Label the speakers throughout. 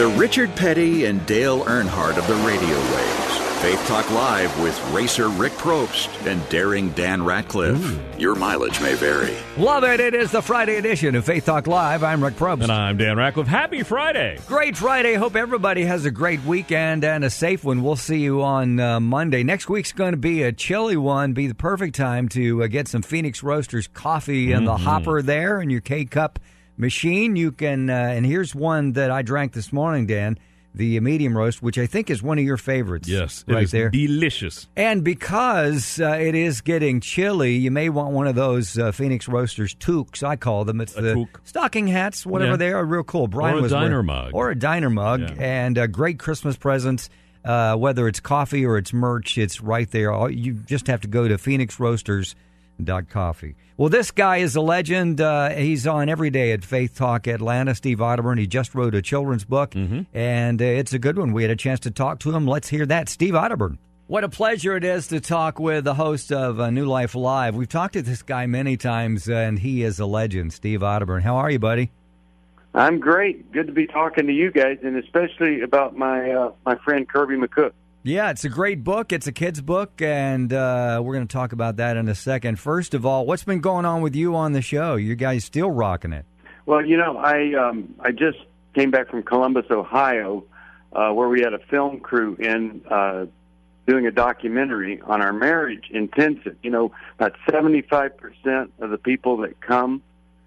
Speaker 1: The Richard Petty and Dale Earnhardt of the radio waves. Faith Talk Live with racer Rick Probst and daring Dan Ratcliffe. Your mileage may vary.
Speaker 2: Love it. It is the Friday edition of Faith Talk Live. I'm Rick Probst.
Speaker 3: And I'm Dan Ratcliffe. Happy Friday.
Speaker 2: Great Friday. Hope everybody has a great weekend and a safe one. We'll see you on uh, Monday. Next week's going to be a chilly one. Be the perfect time to uh, get some Phoenix Roasters coffee in the hopper there and your K Cup machine. You can, uh, and here's one that I drank this morning, Dan. The medium roast, which I think is one of your favorites.
Speaker 3: Yes, it
Speaker 2: right
Speaker 3: is
Speaker 2: there.
Speaker 3: delicious.
Speaker 2: And because uh, it is getting chilly, you may want one of those uh, Phoenix Roasters toques. I call them. It's
Speaker 3: A
Speaker 2: the
Speaker 3: toque.
Speaker 2: stocking hats, whatever
Speaker 3: Yeah.
Speaker 2: they are, real cool. Brian
Speaker 3: Or a
Speaker 2: was
Speaker 3: diner
Speaker 2: wearing-
Speaker 3: mug.
Speaker 2: or a diner mug,
Speaker 3: Yeah.
Speaker 2: and uh, great Christmas presents. Uh, whether it's coffee or it's merch, it's right there. You just have to go to phoenixroasters.coffee. Well, this guy is a legend. Uh, he's on every day at Faith Talk Atlanta. Steve Arterburn. He just wrote a children's book,
Speaker 3: Mm-hmm.
Speaker 2: and uh, it's a good one. We had a chance to talk to him. Let's hear that. Steve Arterburn. What a pleasure it is to talk with the host of uh, New Life Live. We've talked to this guy many times, uh, and he is a legend, Steve Arterburn. How are you, buddy?
Speaker 4: I'm great. Good to be talking to you guys, and especially about my uh, my friend Kirby McCook.
Speaker 2: Yeah, it's a great book. It's a kid's book, and uh, we're going to talk about that in a second. First of all, what's been going on with you on the show? You guys still rocking it.
Speaker 4: Well, you know, I um, I just came back from Columbus, Ohio, uh, where we had a film crew in uh, doing a documentary on our marriage intensive. You know, about seventy five percent of the people that come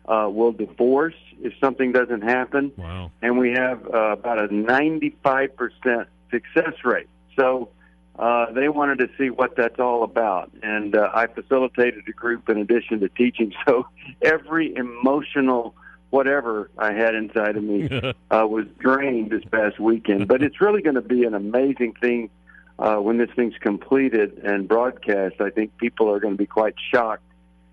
Speaker 4: uh, will divorce if something doesn't happen.
Speaker 3: Wow.
Speaker 4: and we have uh, about a 95% success rate. So uh, they wanted to see what that's all about. And uh, I facilitated a group in addition to teaching. So every emotional whatever I had inside of me uh, was drained this past weekend. But it's really going to be an amazing thing uh, when this thing's completed and broadcast. I think people are going to be quite shocked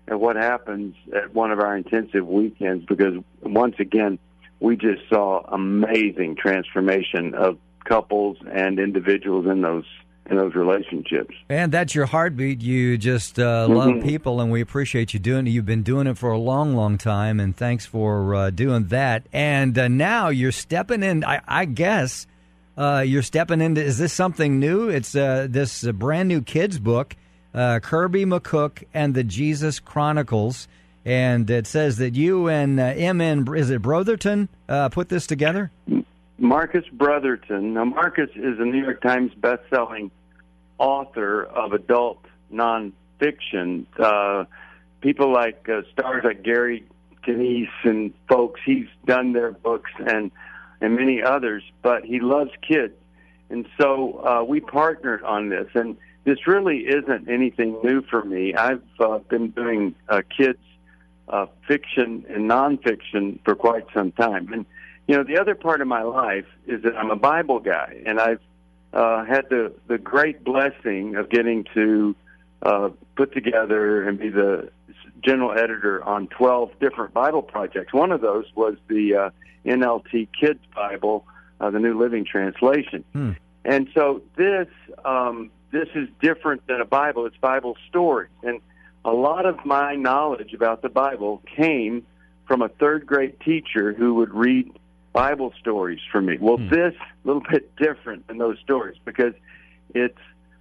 Speaker 4: at what happens at one of our intensive weekends because once again we just saw amazing transformation of couples and individuals in those in those relationships.
Speaker 2: And that's your heartbeat. You just uh,
Speaker 4: Mm-hmm.
Speaker 2: love people, and we appreciate you doing it. You've been doing it for a long, long time, and thanks for uh, doing that. And uh, now you're stepping in. I, I guess uh, you're stepping into. Is this something new? It's uh, this uh, brand new kids book, uh, Kirby McCook and the Jesus Chronicles. And it says that you and uh, M.N. Is it Brotherton uh, put this together?
Speaker 4: Marcus Brotherton. Now, Marcus is a New York Times best-selling author of adult nonfiction. Uh, people like uh, stars like Gary Sinise and folks. He's done their books and and many others, but he loves kids, and so uh, we partnered on this. And this really isn't anything new for me. I've uh, been doing uh, kids uh, fiction and nonfiction for quite some time, and you know, the other part of my life is that I'm a Bible guy, and I've uh, had the the great blessing of getting to uh, put together and be the general editor on 12 different Bible projects. One of those was the uh, NLT Kids Bible, uh, the New Living Translation,
Speaker 2: Hmm.
Speaker 4: and so this um, this is different than a Bible. It's Bible stories, and a lot of my knowledge about the Bible came from a third grade teacher who would read Bible stories for me. Well, this a little bit different than those stories because it's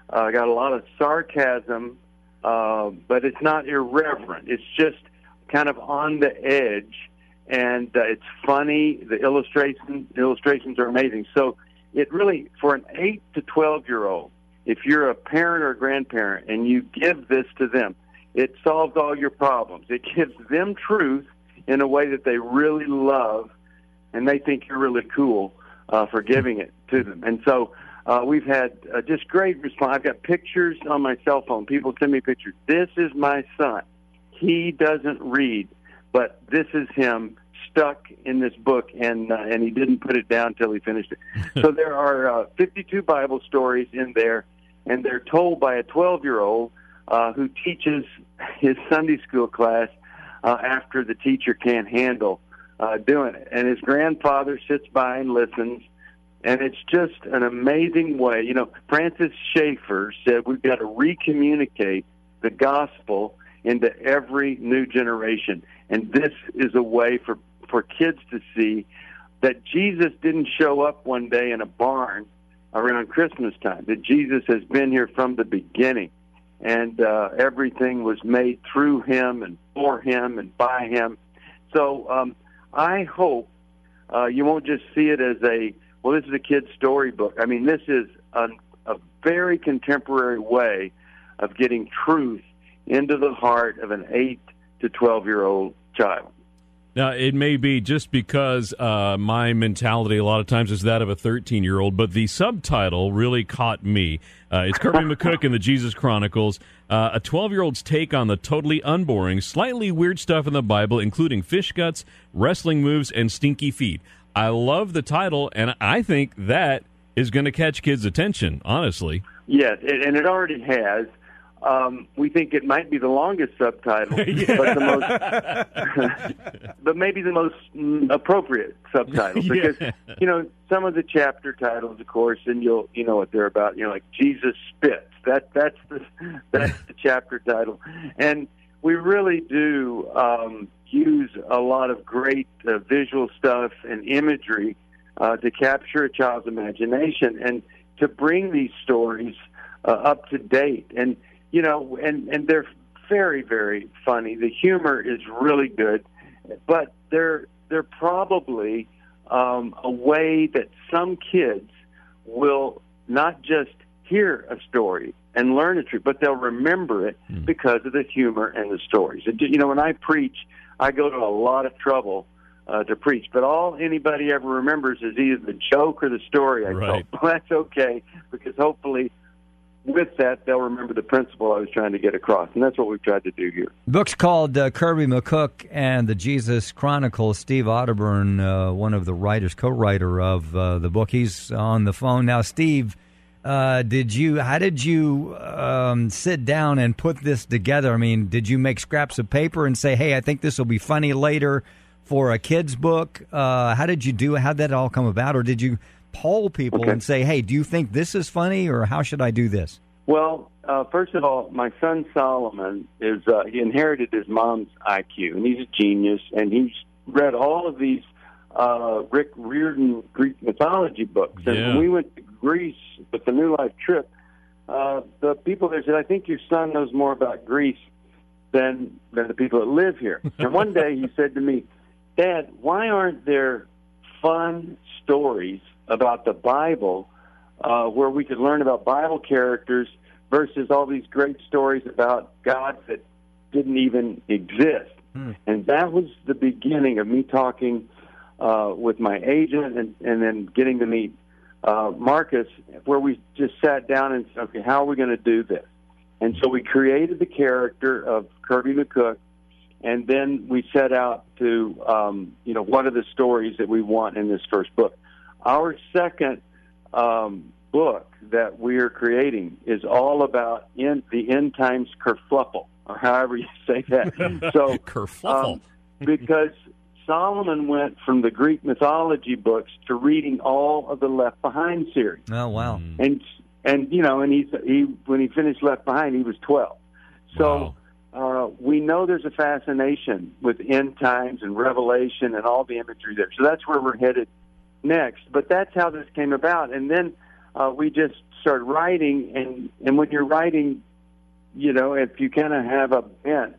Speaker 4: uh, got a lot of sarcasm, uh, but it's not irreverent. It's just kind of on the edge, and uh, it's funny. The illustration illustrations are amazing. So it really for an eight to twelve year old, if you're a parent or a grandparent and you give this to them, it solves all your problems. It gives them truth in a way that they really love and they think you're really cool uh, for giving it to them. And so uh, we've had uh, just great response. I've got pictures on my cell phone. People send me pictures. This is my son. He doesn't read, but this is him stuck in this book, and uh, and he didn't put it down until he finished it. so there are uh, 52 Bible stories in there, and they're told by a 12 year old uh, who teaches his Sunday school class uh, after the teacher can't handle uh, doing it, and his grandfather sits by and listens. And it's just an amazing way. You know, Francis Schaeffer said we've got to recommunicate the gospel into every new generation. And this is a way for, for kids to see that Jesus didn't show up one day in a barn around Christmas time, that Jesus has been here from the beginning. And uh, everything was made through him and for him and by him. So um, I hope uh, you won't just see it as a, well, this is a kid's storybook. I mean, this is a, a very contemporary way of getting truth into the heart of an 8 to 12 year old child.
Speaker 3: Now, it may be just because uh, my mentality a lot of times is that of a 13 year old, but the subtitle really caught me. Uh, it's Kirby McCook in the Jesus Chronicles, uh, a 12 year old's take on the totally unboring, slightly weird stuff in the Bible, including fish guts, wrestling moves, and stinky feet. I love the title, and I think that is going to catch kids' attention, honestly.
Speaker 4: Yes, and it already has. Um, we think it might be the longest subtitle,
Speaker 3: Yeah.
Speaker 4: but the most, but maybe the most appropriate subtitle because
Speaker 3: Yeah.
Speaker 4: you know some of the chapter titles, of course, and you'll you know what they're about. You know, like Jesus spits. That that's the that's the chapter title, and we really do um, use a lot of great uh, visual stuff and imagery uh, to capture a child's imagination and to bring these stories uh, up to date. And you know, and and they're very very funny. The humor is really good, but they're they're probably um, a way that some kids will not just hear a story and learn a truth, but they'll remember it because of the humor and the stories. And you know, when I preach, I go to a lot of trouble uh, to preach, but all anybody ever remembers is either the joke or the story I
Speaker 3: Right.
Speaker 4: told. Well, that's okay because hopefully, with that, they'll remember the principle I was trying to get across, and that's what we've tried to do here.
Speaker 2: Book's called uh, Kirby McCook and the Jesus Chronicles. Steve Arterburn, uh, one of the writers, co-writer of uh, the book, he's on the phone now. Steve, uh, did you? How did you um, sit down and put this together? I mean, did you make scraps of paper and say, "Hey, I think this will be funny later for a kid's book"? Uh, how did you do? How did that all come about, or did you poll people
Speaker 4: Okay.
Speaker 2: and say, "Hey, do you think this is funny, or how should I do this?"
Speaker 4: Well, uh, first of all, my son Solomon is uh, he inherited his mom's IQ, and he's a genius, and he's read all of these uh, Rick Riordan Greek mythology books. And
Speaker 3: Yeah.
Speaker 4: when we went to Greece with the New Life trip, uh, the people there said, "I think your son knows more about Greece than than the people that live here." and one day he said to me, "Dad, why aren't there fun stories about the Bible uh, where we could learn about Bible characters versus all these great stories about gods that didn't even exist?" And that was the beginning of me talking uh, with my agent and, and then getting to meet uh, Marcus, where we just sat down and said, okay, how are we going to do this? And so we created the character of Kirby McCook, and then we set out to, um, you know, what are the stories that we want in this first book. Our second um, book that we are creating is all about in the end times kerfluffle, or however you say that. so
Speaker 3: Kerfluffle.
Speaker 4: um, because Solomon went from the Greek mythology books to reading all of the Left Behind series,
Speaker 2: Oh wow!
Speaker 4: and and you know, and he's he when he finished Left Behind, he was twelve. So uh, we know there's a fascination with end times and Revelation and all the imagery there. So that's where we're headed next. But that's how this came about, and then uh, we just started writing, and and when you're writing, you know, if you kind of have a bent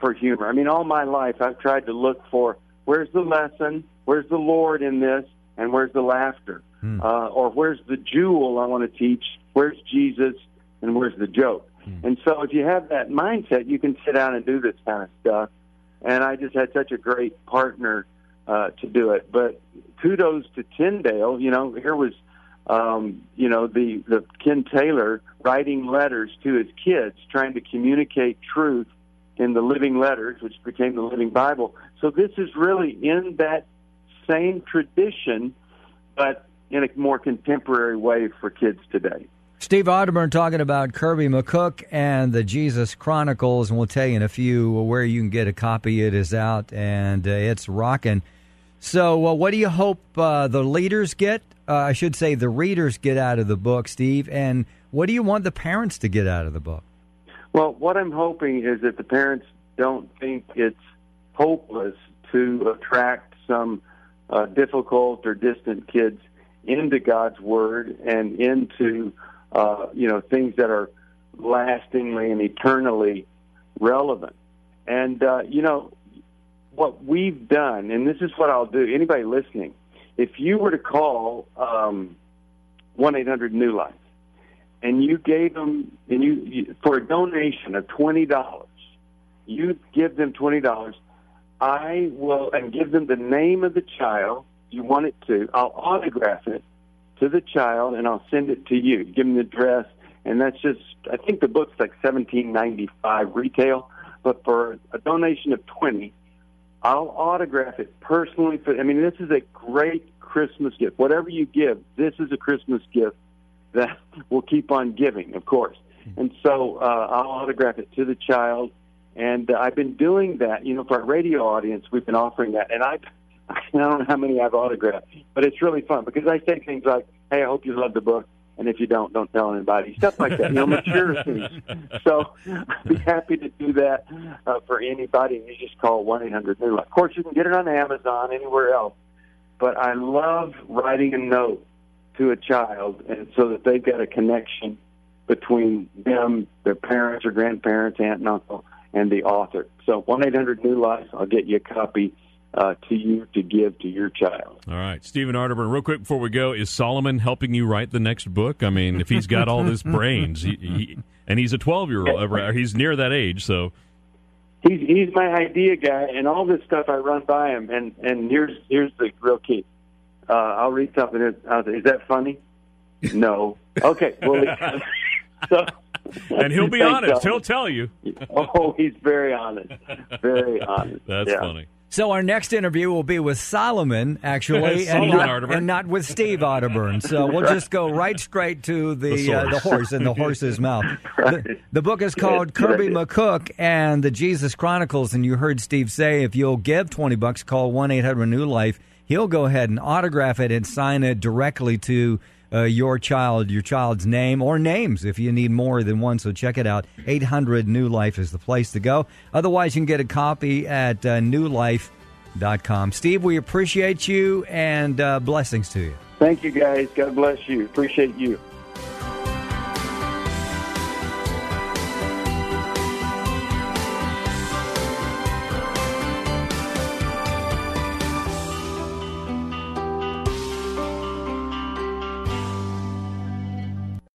Speaker 4: for humor. I mean, all my life I've tried to look for where's the lesson, where's the Lord in this, and where's the laughter, uh, or where's the jewel I want to teach, where's Jesus, and where's the joke. And so, if you have that mindset, you can sit down and do this kind of stuff. And I just had such a great partner uh, to do it. But kudos to Tyndale. You know, here was, um, you know, the the Ken Taylor writing letters to his kids, trying to communicate truth in the Living Letters, which became the Living Bible. So this is really in that same tradition, but in a more contemporary way for kids today.
Speaker 2: Steve Arterburn talking about Kirby McCook and the Jesus Chronicles, and we'll tell you in a few where you can get a copy. It is out and uh, it's rocking. So, uh, what do you hope uh, the leaders get? Uh, I should say the readers get out of the book, Steve. And what do you want the parents to get out of the book?
Speaker 4: Well, what I'm hoping is that the parents don't think it's hopeless to attract some uh, difficult or distant kids into God's Word and into uh, you know things that are lastingly and eternally relevant. And uh, you know what we've done, and this is what I'll do. Anybody listening, if you were to call um, one eight hundred New Life, and you gave them, and you, you for a donation of twenty dollars, you give them twenty dollars. I will, and give them the name of the child you want it to. I'll autograph it to the child, and I'll send it to you. Give them the address, and that's just. I think the book's like seventeen ninety five retail, but for a donation of twenty, I'll autograph it personally. For, I mean, this is a great Christmas gift. Whatever you give, this is a Christmas gift that will keep on giving, of course. And so uh, I'll autograph it to the child. And uh, I've been doing that, you know, for our radio audience. We've been offering that, and I, I don't know how many I've autographed, but it's really fun because I say things like, "Hey, I hope you love the book." And if you don't, don't tell anybody. Stuff like that, you know, mature things. So I'd be happy to do that uh, for anybody. And you just call one eight hundred New Life. Of course, you can get it on Amazon, anywhere else. But I love writing a note to a child, and so that they've got a connection between them, their parents or grandparents, aunt and uncle, and the author. So one eight hundred New Life. I'll get you a copy uh, to you to give to your child.
Speaker 3: All right, Stephen Arterburn. Real quick before we go, is Solomon helping you write the next book? I mean, if he's got all this brains, he, he, and he's a twelve year old, he's near that age, so.
Speaker 4: He's he's my idea guy, and all this stuff I run by him. And and here's here's the real key. Uh, I'll read something. Is that funny? No. Okay. Well, so.
Speaker 3: And he'll be honest. He'll tell you.
Speaker 4: oh, he's very honest. Very honest.
Speaker 3: That's
Speaker 4: yeah.
Speaker 3: funny.
Speaker 2: So our next interview will be with Solomon, actually, and, not, and, not, with Steve Arterburn. So we'll just go right straight to the the, uh, the horse in the horse's mouth. The, the, book is called Kirby McCook and the Jesus Chronicles, and you heard Steve say if you'll give twenty bucks, call one eight hundred New Life. He'll go ahead and autograph it and sign it directly to uh, your child, your child's name or names if you need more than one. So check it out. 800 New Life is the place to go. Otherwise, you can get a copy at uh, newlife.com. Steve, we appreciate you and uh, blessings to you.
Speaker 4: Thank you, guys. God bless you. Appreciate you.